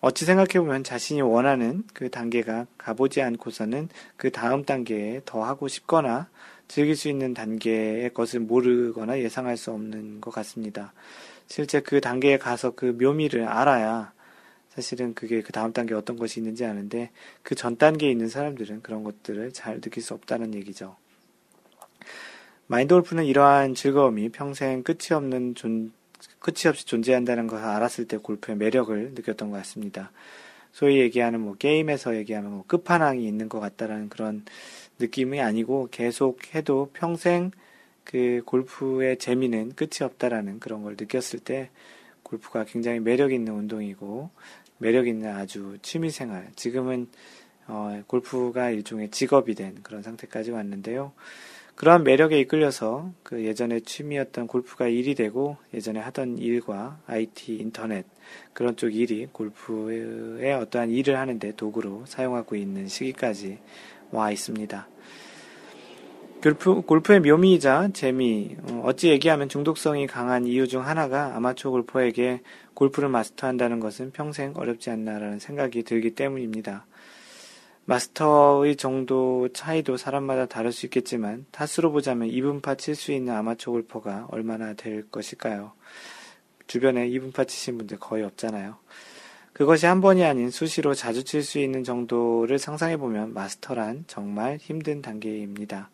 어찌 생각해보면 자신이 원하는 그 단계가 가보지 않고서는 그 다음 단계에 더 하고 싶거나 즐길 수 있는 단계의 것을 모르거나 예상할 수 없는 것 같습니다. 실제 그 단계에 가서 그 묘미를 알아야 사실은 그게 그 다음 단계에 어떤 것이 있는지 아는데 그 전 단계에 있는 사람들은 그런 것들을 잘 느낄 수 없다는 얘기죠. 마인드 골프는 이러한 즐거움이 평생 끝이 없는 존, 끝이 없이 존재한다는 것을 알았을 때 골프의 매력을 느꼈던 것 같습니다. 소위 얘기하는 뭐 게임에서 얘기하면 뭐 끝판왕이 있는 것 같다라는 그런 느낌이 아니고 계속 해도 평생 그 골프의 재미는 끝이 없다라는 그런 걸 느꼈을 때 골프가 굉장히 매력 있는 운동이고 매력 있는 아주 취미 생활. 지금은 어, 골프가 일종의 직업이 된 그런 상태까지 왔는데요. 그러한 매력에 이끌려서 그 예전에 취미였던 골프가 일이 되고 예전에 하던 일과 IT, 인터넷 그런 쪽 일이 골프의 어떠한 일을 하는데 도구로 사용하고 있는 시기까지 와 있습니다. 골프, 골프의 묘미이자 재미, 어, 어찌 얘기하면 중독성이 강한 이유 중 하나가 아마추어 골퍼에게 골프를 마스터한다는 것은 평생 어렵지 않나라는 생각이 들기 때문입니다. 마스터의 정도 차이도 사람마다 다를 수 있겠지만 타수로 보자면 2분파 칠 수 있는 아마추어 골퍼가 얼마나 될 것일까요? 주변에 2분파 치신 분들 거의 없잖아요. 그것이 한 번이 아닌 수시로 자주 칠 수 있는 정도를 상상해보면 마스터란 정말 힘든 단계입니다.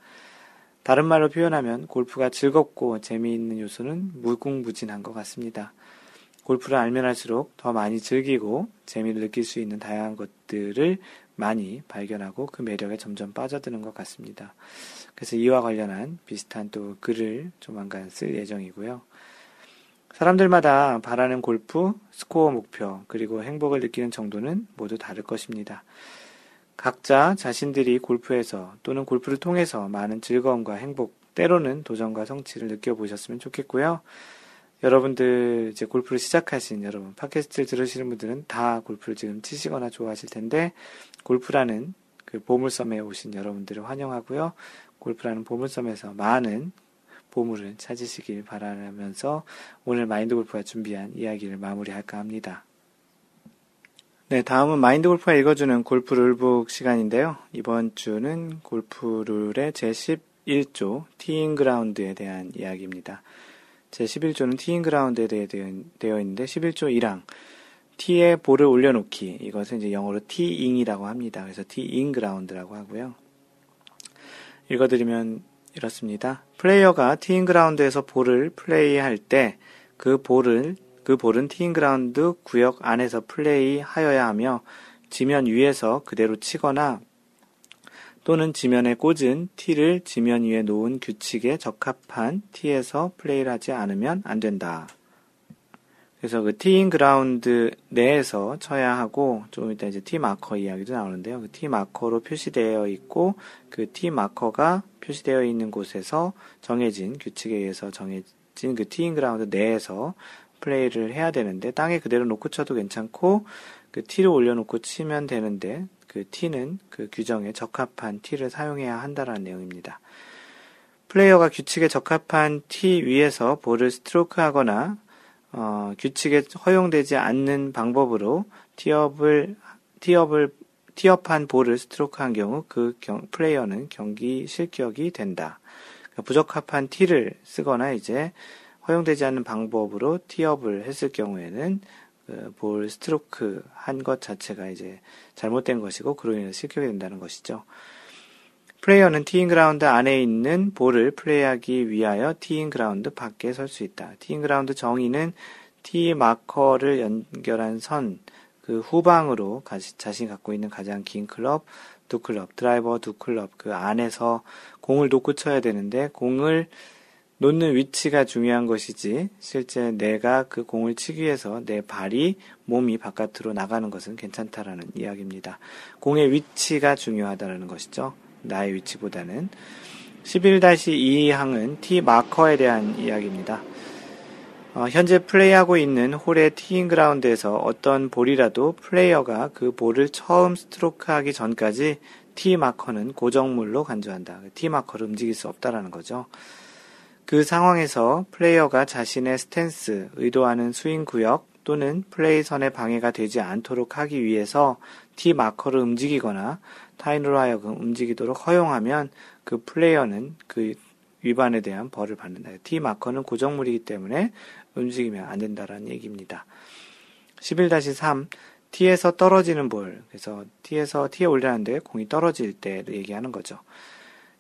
다른 말로 표현하면 골프가 즐겁고 재미있는 요소는 무궁무진한 것 같습니다. 골프를 알면 할수록 더 많이 즐기고 재미를 느낄 수 있는 다양한 것들을 많이 발견하고 그 매력에 점점 빠져드는 것 같습니다. 그래서 이와 관련한 비슷한 또 글을 조만간 쓸 예정이고요. 사람들마다 바라는 골프, 스코어 목표, 그리고 행복을 느끼는 정도는 모두 다를 것입니다. 각자 자신들이 골프에서 또는 골프를 통해서 많은 즐거움과 행복, 때로는 도전과 성취를 느껴보셨으면 좋겠고요. 여러분들 이제 골프를 시작하신 여러분, 팟캐스트를 들으시는 분들은 다 골프를 지금 치시거나 좋아하실 텐데, 골프라는 그 보물섬에 오신 여러분들을 환영하고요. 골프라는 보물섬에서 많은 보물을 찾으시길 바라면서 오늘 마인드 골프가 준비한 이야기를 마무리할까 합니다. 네, 다음은 마인드 골프가 읽어주는 골프 룰북 시간인데요. 이번 주는 골프 룰의 제11조 티잉 그라운드에 대한 이야기입니다. 제11조는 티잉 그라운드에 대해 되어 있는데 11조 1항 티에 볼을 올려놓기 이것은 이제 영어로 티잉이라고 합니다. 그래서 티잉 그라운드라고 하고요. 읽어드리면 이렇습니다. 플레이어가 티잉 그라운드에서 볼을 플레이할 때 그 볼을 그 볼은 티잉그라운드 구역 안에서 플레이하여야 하며 지면 위에서 그대로 치거나 또는 지면에 꽂은 티를 지면 위에 놓은 규칙에 적합한 티에서 플레이를 하지 않으면 안 된다. 그래서 그 티잉 그라운드 내에서 쳐야 하고 좀 이따 이제 tee marker 이야기도 나오는데요. 그 tee marker로 표시되어 있고 그 티 마커가 표시되어 있는 곳에서 정해진 규칙에 의해서 정해진 그 티잉 그라운드 내에서 플레이를 해야 되는데 땅에 그대로 놓고 쳐도 괜찮고 그 티를 올려놓고 치면 되는데 그 티는 그 규정에 적합한 티를 사용해야 한다라는 내용입니다. 플레이어가 규칙에 적합한 티 위에서 볼을 스트로크 하거나 어, 규칙에 허용되지 않는 방법으로 티업을 티업을 티업한 볼을 스트로크한 경우 그 경, 플레이어는 경기 실격이 된다. 그러니까 부적합한 티를 쓰거나 이제 허용되지 않는 방법으로 티업을 했을 경우에는 그 볼 스트로크 한 것 자체가 이제 잘못된 것이고 그로 인해서 실격이 된다는 것이죠. 플레이어는 티잉 그라운드 안에 있는 볼을 플레이하기 위하여 티잉 그라운드 밖에 설 수 있다. 티잉 그라운드 정의는 티 마커를 연결한 선, 그 후방으로 자신이 갖고 있는 가장 긴 클럽, 두 클럽, 드라이버 두 클럽, 그 안에서 공을 놓고 쳐야 되는데, 공을 놓는 위치가 중요한 것이지 실제 내가 그 공을 치기 위해서 내 발이 몸이 바깥으로 나가는 것은 괜찮다라는 이야기입니다. 공의 위치가 중요하다라는 것이죠. 나의 위치보다는 11-2항은 티 마커에 대한 이야기입니다. 어, 현재 플레이하고 있는 홀의 티잉 그라운드에서 어떤 볼이라도 플레이어가 그 볼을 처음 스트로크하기 전까지 tee marker는 고정물로 간주한다. tee marker를 움직일 수 없다라는 거죠. 그 상황에서 플레이어가 자신의 스탠스, 의도하는 스윙 구역, 또는 플레이 선에 방해가 되지 않도록 하기 위해서 T 마커를 움직이거나 타인으로 하여금 움직이도록 허용하면 그 플레이어는 그 위반에 대한 벌을 받는다. T 마커는 고정물이기 때문에 움직이면 안 된다라는 얘기입니다. 11-3 티에서 떨어지는 볼. 그래서 티에서 티에 올리는데 공이 떨어질 때를 얘기하는 거죠.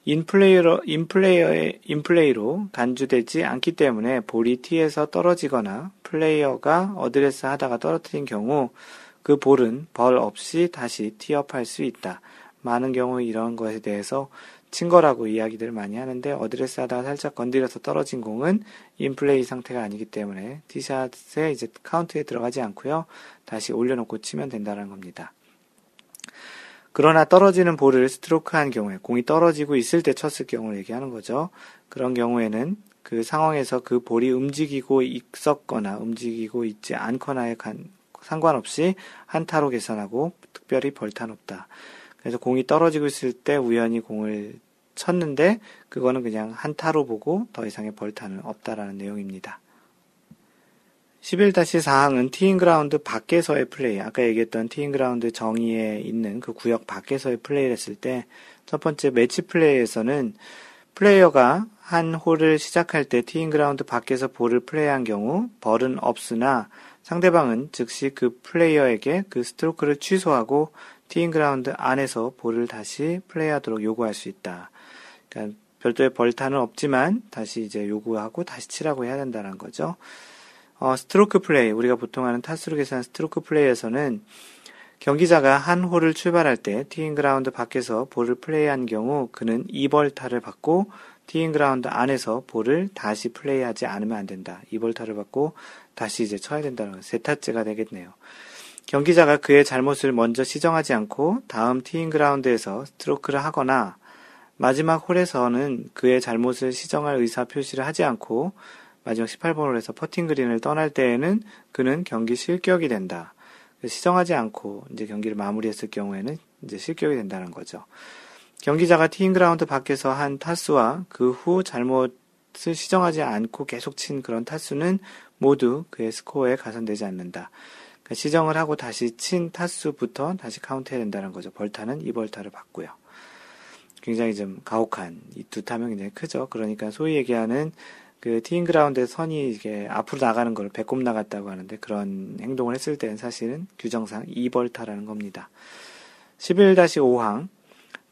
인플레이로, 인플레이어의, 인플레이로 간주되지 않기 때문에 볼이 티에서 떨어지거나 플레이어가 어드레스 하다가 떨어뜨린 경우 그 볼은 벌 없이 다시 티업할 수 있다. 많은 경우 이런 것에 대해서 친 거라고 이야기들을 많이 하는데 어드레스 하다가 살짝 건드려서 떨어진 공은 인플레이 상태가 아니기 때문에 티샷에 이제 카운트에 들어가지 않고요. 다시 올려놓고 치면 된다는 겁니다. 그러나 떨어지는 볼을 스트로크한 경우에 공이 떨어지고 있을 때 쳤을 경우를 얘기하는 거죠. 그런 경우에는 그 상황에서 그 볼이 움직이고 있었거나 움직이고 있지 않거나에 상관없이 한타로 계산하고 특별히 벌타는 없다. 그래서 공이 떨어지고 있을 때 우연히 공을 쳤는데 그거는 그냥 한타로 보고 더 이상의 벌타는 없다라는 내용입니다. 11-4항은 티잉그라운드 밖에서의 플레이, 아까 얘기했던 티잉그라운드 정의에 있는 그 구역 밖에서의 플레이를 했을 때, 첫 번째 매치 플레이에서는 플레이어가 한 홀을 시작할 때 티잉그라운드 밖에서 볼을 플레이한 경우 벌은 없으나 상대방은 즉시 그 플레이어에게 그 스트로크를 취소하고 티잉그라운드 안에서 볼을 다시 플레이하도록 요구할 수 있다. 그러니까 별도의 벌타는 없지만 다시 이제 요구하고 다시 치라고 해야 된다는 거죠. 어, 스트로크 플레이, 우리가 보통 하는 타수로 계산한 스트로크 플레이에서는 경기자가 한 홀을 출발할 때 티잉 그라운드 밖에서 볼을 플레이한 경우 그는 2벌타를 받고 티잉 그라운드 안에서 볼을 다시 플레이하지 않으면 안 된다. 2벌타를 받고 다시 이제 쳐야 된다는 세타째가 되겠네요. 경기자가 그의 잘못을 먼저 시정하지 않고 다음 티잉 그라운드에서 스트로크를 하거나 마지막 홀에서는 그의 잘못을 시정할 의사 표시를 하지 않고 마지막 18번 홀에서 퍼팅 그린을 떠날 때에는 그는 경기 실격이 된다. 시정하지 않고 이제 경기를 마무리했을 경우에는 이제 실격이 된다는 거죠. 경기자가 티잉 그라운드 밖에서 한 타수와 그 후 잘못을 시정하지 않고 계속 친 그런 타수는 모두 그의 스코어에 가산되지 않는다. 그러니까 시정을 하고 다시 친 타수부터 다시 카운트해야 된다는 거죠. 벌타는 2벌타를 받고요. 굉장히 좀 가혹한 이 두 타면 굉장히 크죠. 그러니까 소위 얘기하는 그 티잉 그라운드에 선이 이게 앞으로 나가는 걸 배꼽 나갔다고 하는데 그런 행동을 했을 때는 사실은 규정상 2벌타라는 겁니다. 11-5항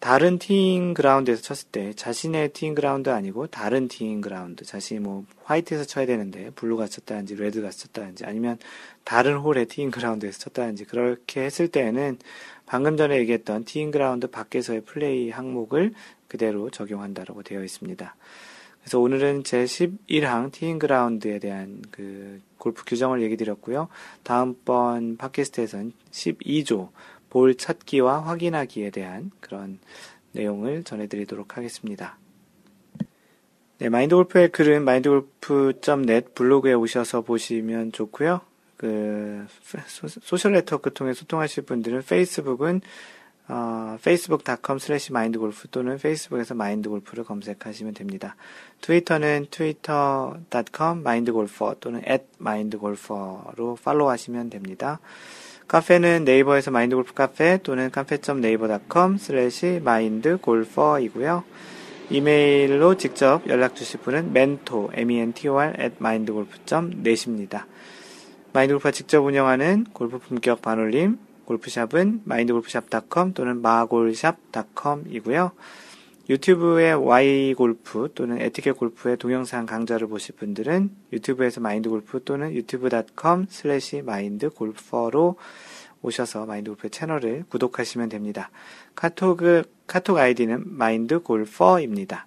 다른 티잉 그라운드에서 쳤을 때 자신의 티잉 그라운드 아니고 다른 티잉 그라운드 자신이 뭐 화이트에서 쳐야 되는데 블루가 쳤다든지 레드가 쳤다든지 아니면 다른 홀의 티잉 그라운드에서 쳤다든지 그렇게 했을 때에는 방금 전에 얘기했던 티잉 그라운드 밖에서의 플레이 항목을 그대로 적용한다라고 되어 있습니다. 그래서 오늘은 제 11항 티잉 그라운드에 대한 그 골프 규정을 얘기 드렸고요. 다음번 팟캐스트에서는 12조 볼 찾기와 확인하기에 대한 그런 내용을 전해드리도록 하겠습니다. 네, 마인드 골프의 글은 마인드골프.net 블로그에 오셔서 보시면 좋고요. 그 소셜 네트워크 통해 소통하실 분들은 페이스북은 어, facebook.com slash mindgolf 또는 페이스북에서 마인드골프를 검색하시면 됩니다. 트위터는 twitter.com mindgolfer 또는 at mindgolfer로 팔로우하시면 됩니다. 카페는 네이버에서 마인드골프 카페 또는 cafe.naver.com slash mindgolfer이고요. 이메일로 직접 연락 주실 분은 mentor, m-e-n-t-o-r at mindgolf.net입니다. 마인드골프가 직접 운영하는 골프 품격 반올림 골프샵은 mindgolfshop.com 또는 마골샵.com이고요. 유튜브의 Y골프 또는 에티켓 골프의 동영상 강좌를 보실 분들은 유튜브에서 마인드골프 또는 youtube.com slash mindgolfer로 오셔서 마인드골프 채널을 구독하시면 됩니다. 카톡, 카톡 아이디는 마인드골퍼입니다.